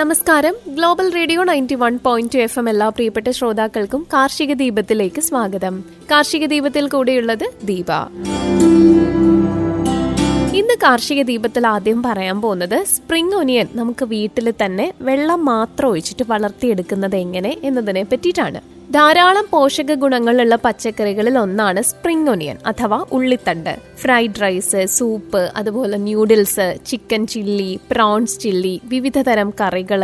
നമസ്കാരം. Global radio ninety one point F M എല്ലാ പ്രിയപ്പെട്ട ശ്രോതാക്കൾക്കും കാർഷിക ദീപത്തിലേക്ക് സ്വാഗതം. കാർഷിക ദീപത്തിൽ കൂടെയുള്ളത് ദീപ. ഇന്ന് കാർഷിക ദീപത്തിൽ ആദ്യം പറയാൻ പോകുന്നത് സ്പ്രിംഗ് ഒനിയൻ നമുക്ക് വീട്ടിൽ തന്നെ വെള്ളം മാത്രം ഒഴിച്ചിട്ട് വളർത്തിയെടുക്കുന്നത് എങ്ങനെ എന്നതിനെ പറ്റിയിട്ടാണ്. ധാരാളം പോഷക ഗുണങ്ങളുള്ള പച്ചക്കറികളിൽ ഒന്നാണ് സ്പ്രിംഗ് ഒനിയൻ അഥവാ ഉള്ളിത്തണ്ട്. ഫ്രൈഡ് റൈസ് സൂപ്പ് അതുപോലെ noodles chicken chilli prawns chilli വിവിധ തരം കറികൾ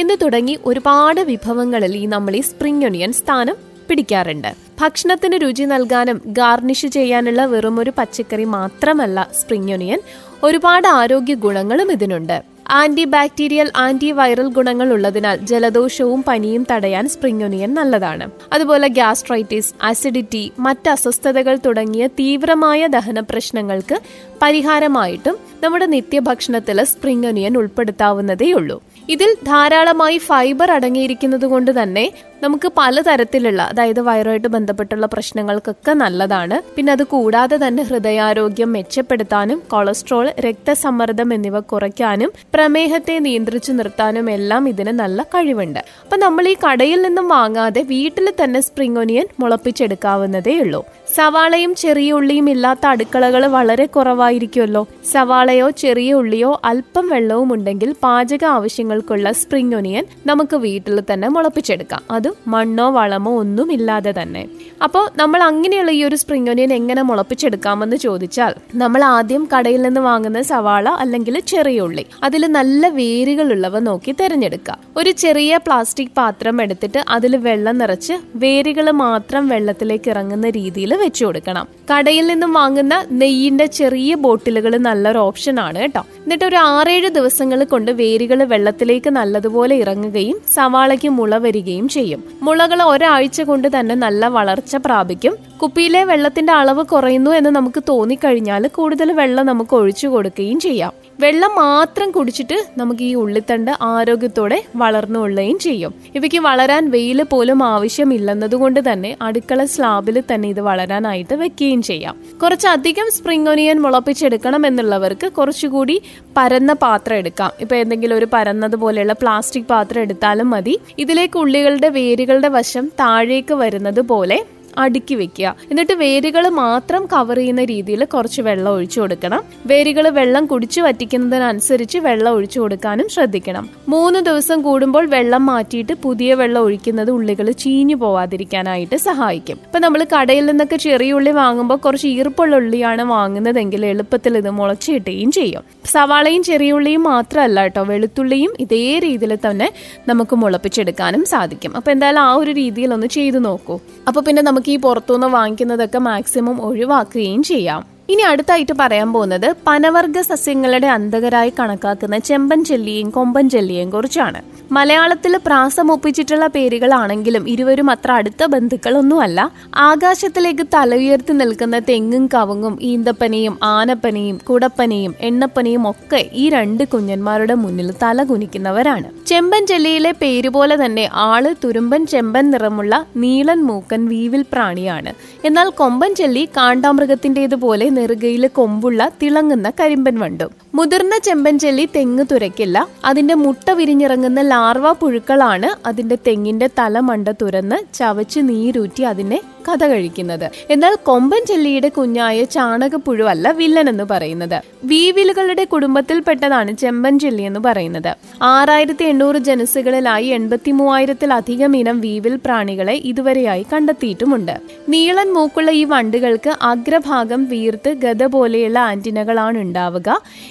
എന്ന് തുടങ്ങി ഒരുപാട് വിഭവങ്ങളിൽ ഈ നമ്മൾ ഈ സ്പ്രിംഗ് ഒനിയൻ സ്ഥാനം പിടിക്കാറുണ്ട്. ഭക്ഷണത്തിന് രുചി നൽകാനും ഗാർണിഷ് ചെയ്യാനുള്ള വെറുമൊരു പച്ചക്കറി മാത്രമല്ല സ്പ്രിംഗ് ഒനിയൻ ഒരുപാട് ആരോഗ്യ ഗുണങ്ങളും ഇതിനുണ്ട്. ആന്റി ബാക്ടീരിയൽ ആന്റി വൈറൽ ഗുണങ്ങൾ ഉള്ളതിനാൽ ജലദോഷവും പനിയും തടയാൻ സ്പ്രിംഗ് ഒനിയൻ നല്ലതാണ്. അതുപോലെ ഗ്യാസ്ട്രൈറ്റിസ് അസിഡിറ്റി മറ്റ് അസ്വസ്ഥതകൾ തുടങ്ങിയ തീവ്രമായ ദഹന പ്രശ്നങ്ങൾക്ക് പരിഹാരമായിട്ടും നമ്മുടെ നിത്യഭക്ഷണത്തിൽ സ്പ്രിംഗ് ഒനിയൻ ഉൾപ്പെടുത്താവുന്നതേയുള്ളൂ. ഇതിൽ ധാരാളമായി ഫൈബർ അടങ്ങിയിരിക്കുന്നത് കൊണ്ട് തന്നെ നമുക്ക് പലതരത്തിലുള്ള അതായത് വയറുമായിട്ട് ബന്ധപ്പെട്ടുള്ള പ്രശ്നങ്ങൾക്കൊക്കെ നല്ലതാണ്. പിന്നെ അത് കൂടാതെ തന്നെ ഹൃദയാരോഗ്യം മെച്ചപ്പെടുത്താനും കൊളസ്ട്രോൾ രക്തസമ്മർദ്ദം എന്നിവ കുറയ്ക്കാനും പ്രമേഹത്തെ നിയന്ത്രിച്ചു നിർത്താനും എല്ലാം ഇതിന് നല്ല കഴിവുണ്ട്. അപ്പൊ നമ്മൾ ഈ കടയിൽ നിന്നും വാങ്ങാതെ വീട്ടിൽ തന്നെ സ്പ്രിംഗ് ഒനിയൻ മുളപ്പിച്ചെടുക്കാവുന്നതേ ഉള്ളൂ. സവാളയും ചെറിയ ഉള്ളിയും ഇല്ലാത്ത അടുക്കളകൾ വളരെ കുറവായിരിക്കുമല്ലോ. സവാളയോ ചെറിയ ഉള്ളിയോ അല്പം വെള്ളവും ഉണ്ടെങ്കിൽ പാചക ആവശ്യങ്ങൾക്കുള്ള സ്പ്രിംഗ് ഒനിയൻ നമുക്ക് വീട്ടിൽ തന്നെ മുളപ്പിച്ചെടുക്കാം. അതും മണ്ണോ വളമോ ഒന്നുമില്ലാതെ തന്നെ. അപ്പോൾ നമ്മൾ അങ്ങനെയുള്ള ഈ ഒരു സ്പ്രിംഗ് ഒനിയൻ എങ്ങനെ മുളപ്പിച്ചെടുക്കാമെന്ന് ചോദിച്ചാൽ നമ്മൾ ആദ്യം കടയിൽ നിന്ന് വാങ്ങുന്ന സവാള അല്ലെങ്കിൽ ചെറിയ ഉള്ളി അതിൽ നല്ല വേരുകളുള്ളവ നോക്കി തിരഞ്ഞെടുക്കുക. ഒരു ചെറിയ പ്ലാസ്റ്റിക് പാത്രം എടുത്തിട്ട് അതിൽ വെള്ളം നിറച്ച് വേരുകൾ മാത്രം വെള്ളത്തിലേക്ക് ഇറങ്ങുന്ന രീതിയിൽ വെച്ചു കൊടുക്കണം. കടയിൽ നിന്നും വാങ്ങുന്ന നെയ്യിന്റെ ചെറിയ ബോട്ടിലുകൾ നല്ലൊരു ഓപ്ഷൻ ആണ് കേട്ടോ. എന്നിട്ട് ഒരു ആറേഴ് ദിവസങ്ങൾ കൊണ്ട് വേരുകൾ വെള്ളത്തിലേക്ക് നല്ലതുപോലെ ഇറങ്ങുകയും സവാളയ്ക്ക് മുള വരികയും ചെയ്യും. മുളകൾ ഒരാഴ്ച കൊണ്ട് തന്നെ നല്ല വളർച്ച പ്രാപിക്കും. കുപ്പിയിലെ വെള്ളത്തിന്റെ അളവ് കുറയുന്നു എന്ന് നമുക്ക് തോന്നിക്കഴിഞ്ഞാൽ കൂടുതൽ വെള്ളം നമുക്ക് ഒഴിച്ചു കൊടുക്കുകയും ചെയ്യാം. വെള്ളം മാത്രം കുടിച്ചിട്ട് നമുക്ക് ഈ ഉള്ളിത്തണ്ട് ആരോഗ്യത്തോടെ വളർന്നു കൊള്ളുകയും ചെയ്യും. ഇവയ്ക്ക് വളരാൻ വെയിൽ പോലും ആവശ്യമില്ലെന്നതുകൊണ്ട് തന്നെ അടുക്കള സ്ലാബിൽ തന്നെ ഇത് വളരാനായിട്ട് വെക്കുകയും ചെയ്യാം. കുറച്ചധികം സ്പ്രിംഗ് ഒനിയൻ മുളപ്പിച്ചെടുക്കണം എന്നുള്ളവർക്ക് കുറച്ചുകൂടി പരന്ന പാത്രം എടുക്കാം. ഇപ്പൊ എന്തെങ്കിലും ഒരു പരന്നതുപോലെയുള്ള പ്ലാസ്റ്റിക് പാത്രം എടുത്താലും മതി. ഇതിലേക്ക് ഉള്ളികളുടെ വേരുകളുടെ വശം താഴേക്ക് വരുന്നത് പോലെ അടുക്കി വെക്കുക. എന്നിട്ട് വേരുകൾ മാത്രം കവർ ചെയ്യുന്ന രീതിയിൽ കുറച്ച് വെള്ളം ഒഴിച്ചു കൊടുക്കണം. വേരുകൾ വെള്ളം കുടിച്ചു വറ്റിക്കുന്നതിനനുസരിച്ച് വെള്ളം ഒഴിച്ചു കൊടുക്കാനും ശ്രദ്ധിക്കണം. മൂന്ന് ദിവസം കൂടുമ്പോൾ വെള്ളം മാറ്റിയിട്ട് പുതിയ വെള്ളം ഒഴിക്കുന്നത് ഉള്ളികൾ ചീഞ്ഞു പോവാതിരിക്കാനായിട്ട് സഹായിക്കും. ഇപ്പൊ നമ്മൾ കടയിൽ നിന്നൊക്കെ ചെറിയ ഉള്ളി വാങ്ങുമ്പോൾ കുറച്ച് ഈർപ്പുള്ള ഉള്ളിയാണ് വാങ്ങുന്നതെങ്കിൽ എളുപ്പത്തിൽ ഇത് മുളച്ചിട്ടുകയും ചെയ്യും. സവാളയും ചെറിയ ഉള്ളിയും മാത്രമല്ല കേട്ടോ വെളുത്തുള്ളിയും ഇതേ രീതിയിൽ തന്നെ നമുക്ക് മുളപ്പിച്ചെടുക്കാനും സാധിക്കും. അപ്പൊ എന്തായാലും ആ ഒരു രീതിയിൽ ഒന്ന് ചെയ്തു നോക്കൂ. അപ്പൊ പിന്നെ നമുക്ക് ഈ പുറത്തുനിന്ന് വാങ്ങിക്കുന്നതൊക്കെ മാക്സിമം ഒഴിവാക്കുകയും ചെയ്യാം. ഇനി അടുത്തായിട്ട് പറയാൻ പോകുന്നത് പനവർഗ സസ്യങ്ങളുടെ അന്ധകരായി കണക്കാക്കുന്ന ചെമ്പൻ ചെല്ലിയും കൊമ്പൻ ചെല്ലിയെയും കുറിച്ചാണ്. മലയാളത്തിൽ പ്രാസം ഒപ്പിച്ചിട്ടുള്ള പേരുകളാണെങ്കിലും ഇരുവരും അത്ര അടുത്ത ബന്ധുക്കളൊന്നുമല്ല. ആകാശത്തിലേക്ക് തല ഉയർത്തി നിൽക്കുന്ന തെങ്ങും കവുങ്ങും ഈന്തപ്പനയും ആനപ്പനയും കുടപ്പനയും എണ്ണപ്പനയും ഒക്കെ ഈ രണ്ട് കുഞ്ഞന്മാരുടെ മുന്നിൽ തല കുനിക്കുന്നവരാണ്. ചെമ്പൻ ചെല്ലിയിലെ പേര് പോലെ തന്നെ ആൾ തുരുമ്പൻ ചെമ്പൻ നിറമുള്ള നീളൻ മൂക്കൻ വീവിൽ പ്രാണിയാണ്. എന്നാൽ കൊമ്പൻ ചെല്ലി കാണ്ടാമൃഗത്തിന്റേതുപോലെ നെറുകയിൽ കൊമ്പുള്ള തിളങ്ങുന്ന കരിമ്പൻ വണ്ടും. മുതിർന്ന ചെമ്പൻ ചെല്ലി തെങ്ങ് തുരക്കില്ല അതിന്റെ മുട്ട വിരിഞ്ഞിറങ്ങുന്ന ലാർവ പുഴുക്കളാണ് അതിന്റെ തെങ്ങിന്റെ തലമണ്ട തുരന്ന് ചവച്ച് നീരൂറ്റി അതിനെ കഥ കഴിക്കുന്നത്. എന്നാൽ കൊമ്പൻ ചെല്ലിയുടെ കുഞ്ഞായ ചാണകപ്പുഴുവല്ല വില്ലൻ എന്ന് പറയുന്നത്. വീവിലുകളുടെ കുടുംബത്തിൽപ്പെട്ടതാണ് ചെമ്പൻ ചെല്ലി എന്ന് പറയുന്നത്. ആറായിരത്തി എണ്ണൂറ് ജനസുകളിലായി എൺപത്തി മൂവായിരത്തിലധികം ഇനം വീവിൽ പ്രാണികളെ ഇതുവരെയായി കണ്ടെത്തിയിട്ടുമുണ്ട്. നീളൻ മൂക്കുള്ള ഈ വണ്ടുകൾക്ക് അഗ്രഭാഗം വീർത്ത് ഗത പോലെയുള്ള ആന്റിനകളാണ് ഉണ്ടാവുക.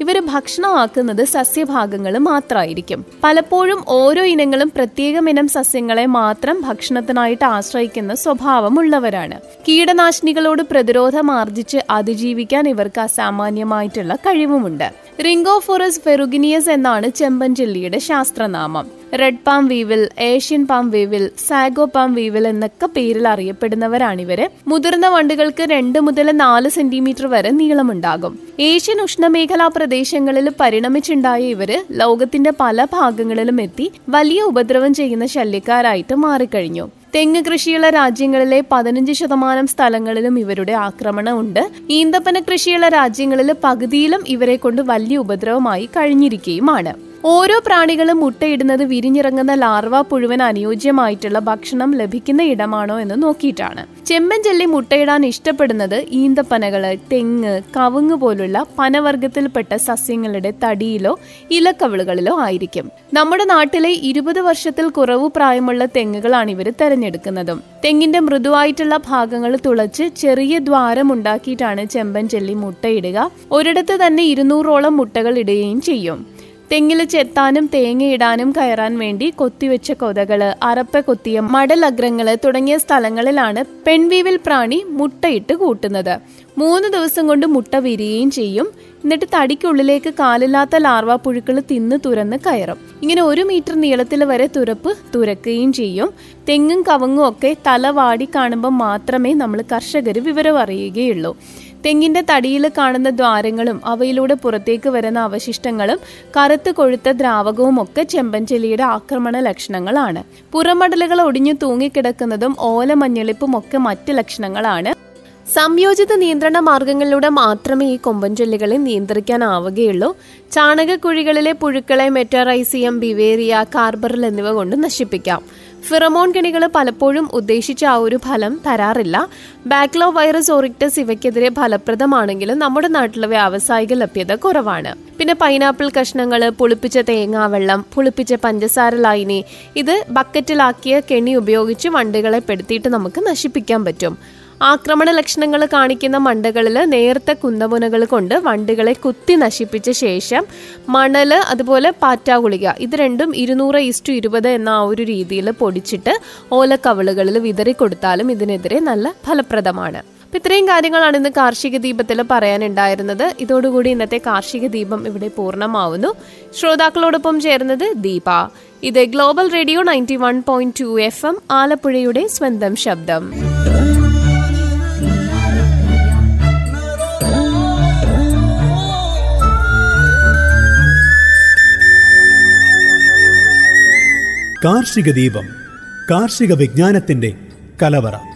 ഇവർ ഭക്ഷണമാക്കുന്നത് സസ്യഭാഗങ്ങൾ മാത്രമായിരിക്കും പലപ്പോഴും ഓരോ ഇനങ്ങളും പ്രത്യേകം ഇനം സസ്യങ്ങളെ മാത്രം ഭക്ഷണത്തിനായിട്ട് ആശ്രയിക്കുന്ന സ്വഭാവമുള്ള കഴിവുള്ളവരാണ് കീടനാശിനികളോട് പ്രതിരോധം ആർജിച്ച് അതിജീവിക്കാൻ ഇവർക്ക് അസാമാന്യമായിട്ടുള്ള കഴിവുമുണ്ട്. റിംഗോഫോറസ് ഫെറുഗിനിയസ് എന്നാണ് ചെമ്പൻ ചെല്ലിയുടെ ശാസ്ത്രനാമം. Red palm weevil Asian palm weevil sago palm weevil എന്നൊക്കെ പേരിൽ അറിയപ്പെടുന്നവരാണിവര് മുതിർന്ന വണ്ടുകൾക്ക് രണ്ട് മുതൽ നാല് സെന്റിമീറ്റർ വരെ നീളമുണ്ടാകും. ഏഷ്യൻ ഉഷ്ണമേഖലാ പ്രദേശങ്ങളിൽ പരിണമിച്ചുണ്ടായ ഇവർ ലോകത്തിന്റെ പല ഭാഗങ്ങളിലും എത്തി വലിയ ഉപദ്രവം ചെയ്യുന്ന ശല്യക്കാരായിട്ട് മാറിക്കഴിഞ്ഞു. തെങ്ങ് കൃഷിയുള്ള രാജ്യങ്ങളിലെ പതിനഞ്ച് ശതമാനം സ്ഥലങ്ങളിലും ഇവരുടെ ആക്രമണം ഉണ്ട് ഈന്തപ്പന കൃഷിയുള്ള രാജ്യങ്ങളിൽ പകുതിയിലും ഇവരെ കൊണ്ട് വലിയ ഉപദ്രവമായി കഴിഞ്ഞിരിക്കുകയുമാണ് ഓരോ പ്രാണികളും മുട്ടയിടുന്നത് വിരിഞ്ഞിറങ്ങുന്ന ലാർവ പുഴുവൻ അനുയോജ്യമായിട്ടുള്ള ഭക്ഷണം ലഭിക്കുന്ന ഇടമാണോ എന്ന് നോക്കിയിട്ടാണ്. ചെമ്പൻ ചെല്ലി മുട്ടയിടാൻ ഇഷ്ടപ്പെടുന്നത് ഈന്തപ്പനകൾ തെങ്ങ് കവുങ്ങ് പോലുള്ള പനവർഗത്തിൽപ്പെട്ട സസ്യങ്ങളുടെ തടിയിലോ ഇലക്കവിളുകളിലോ ആയിരിക്കും. നമ്മുടെ നാട്ടിലെ ഇരുപത് വർഷത്തിൽ കുറവ് പ്രായമുള്ള തെങ്ങുകളാണ് ഇവർ തെരഞ്ഞെടുക്കുന്നതും. തെങ്ങിന്റെ മൃദുവായിട്ടുള്ള ഭാഗങ്ങൾ തുളച്ച് ചെറിയ ദ്വാരം ഉണ്ടാക്കിയിട്ടാണ് ചെമ്പൻ ചെല്ലി മുട്ടയിടുക. ഒരിടത്ത് തന്നെ ഇരുന്നൂറോളം മുട്ടകൾ ഇടുകയും ചെയ്യും. തെങ്ങിൽ ചെത്താനും തേങ്ങയിടാനും കയറാൻ വേണ്ടി കൊത്തിവെച്ച കൊതകൾ അറപ്പ കൊത്തിയ മടലഗ്രങ്ങൾ തുടങ്ങിയ സ്ഥലങ്ങളിലാണ് പെൺവീവിൽ പ്രാണി മുട്ടയിട്ട് കൂട്ടുന്നത്. മൂന്ന് ദിവസം കൊണ്ട് മുട്ട വിരിയുകയും ചെയ്യും. എന്നിട്ട് തടിക്കുള്ളിലേക്ക് കാലില്ലാത്ത ലാർവ പുഴുക്കൾ തിന്ന് തുരന്ന് കയറും. ഇങ്ങനെ ഒരു മീറ്റർ നീളത്തിൽ വരെ തുരപ്പ് തുരക്കുകയും ചെയ്യും. തെങ്ങും കവങ്ങും ഒക്കെ തല വാടി കാണുമ്പോൾ മാത്രമേ നമ്മൾ കർഷകർ വിവരം അറിയുകയുള്ളൂ. തെങ്ങിന്റെ തടിയിൽ കാണുന്ന ദ്വാരങ്ങളും അവയിലൂടെ പുറത്തേക്ക് വരുന്ന അവശിഷ്ടങ്ങളും കറുത്ത് കൊഴുത്ത ദ്രാവകവും ഒക്കെ ചെമ്പൻചെല്ലിയുടെ ആക്രമണ ലക്ഷണങ്ങളാണ്. പുറമടലുകൾ ഒടിഞ്ഞു തൂങ്ങിക്കിടക്കുന്നതും ഓല മഞ്ഞളിപ്പും ഒക്കെ മറ്റ് ലക്ഷണങ്ങളാണ്. സംയോജിത നിയന്ത്രണ മാർഗങ്ങളിലൂടെ മാത്രമേ ഈ കൊമ്പൻചൊല്ലികളെ നിയന്ത്രിക്കാനാവുകയുള്ളൂ. ചാണകക്കുഴികളിലെ പുഴുക്കളെ മെറ്ററൈസിയം ബിവേറിയ കാർബറിൽ എന്നിവ കൊണ്ട് നശിപ്പിക്കാം. ഫിറമോൺ കെണികൾ പലപ്പോഴും ഉദ്ദേശിച്ച ആ ഒരു ഫലം തരാറില്ല. ബാക്ലോ വൈറസ് ഓറിക്ടസ് ഇവയ്ക്കെതിരെ ഫലപ്രദമാണെങ്കിലും നമ്മുടെ നാട്ടിലെ വ്യാവസായിക ലഭ്യത കുറവാണ്. പിന്നെ പൈനാപ്പിൾ കഷ്ണങ്ങൾ പുളിപ്പിച്ച തേങ്ങാവെള്ളം പുളിപ്പിച്ച പഞ്ചസാര ലൈനി ഇത് ബക്കറ്റിലാക്കിയ കെണി ഉപയോഗിച്ച് വണ്ടികളെ പെടുത്തിയിട്ട് നമുക്ക് നശിപ്പിക്കാൻ പറ്റും. ആക്രമണ ലക്ഷണങ്ങൾ കാണിക്കുന്ന മണ്ടകളിൽ നേർത്ത കുന്തമുനകൾ കൊണ്ട് വണ്ടുകളെ കുത്തി നശിപ്പിച്ച ശേഷം മണൽ അതുപോലെ പാറ്റാ ഗുളിക ഇത് രണ്ടും ഇരുന്നൂറ് ഇസ്റ്റു ഇരുപത് എന്ന ആ ഒരു രീതിയിൽ പൊടിച്ചിട്ട് ഓലക്കവളുകളിൽ വിതറി കൊടുത്താലും ഇതിനെതിരെ നല്ല ഫലപ്രദമാണ്. അപ്പൊ ഇത്രയും കാര്യങ്ങളാണ് ഇന്ന് കാർഷിക ദീപത്തിൽ പറയാനുണ്ടായിരുന്നത്. ഇതോടുകൂടി ഇന്നത്തെ കാർഷിക ദീപം ഇവിടെ പൂർണമാവുന്നു. ശ്രോതാക്കളോടൊപ്പം ചേർന്നത് ദീപ. ഇത് global radio ninety one point two F M ആലപ്പുഴയുടെ സ്വന്തം ശബ്ദം. കാർഷിക ദീപം കാർഷിക വിജ്ഞാനത്തിന്റെ കലവറ.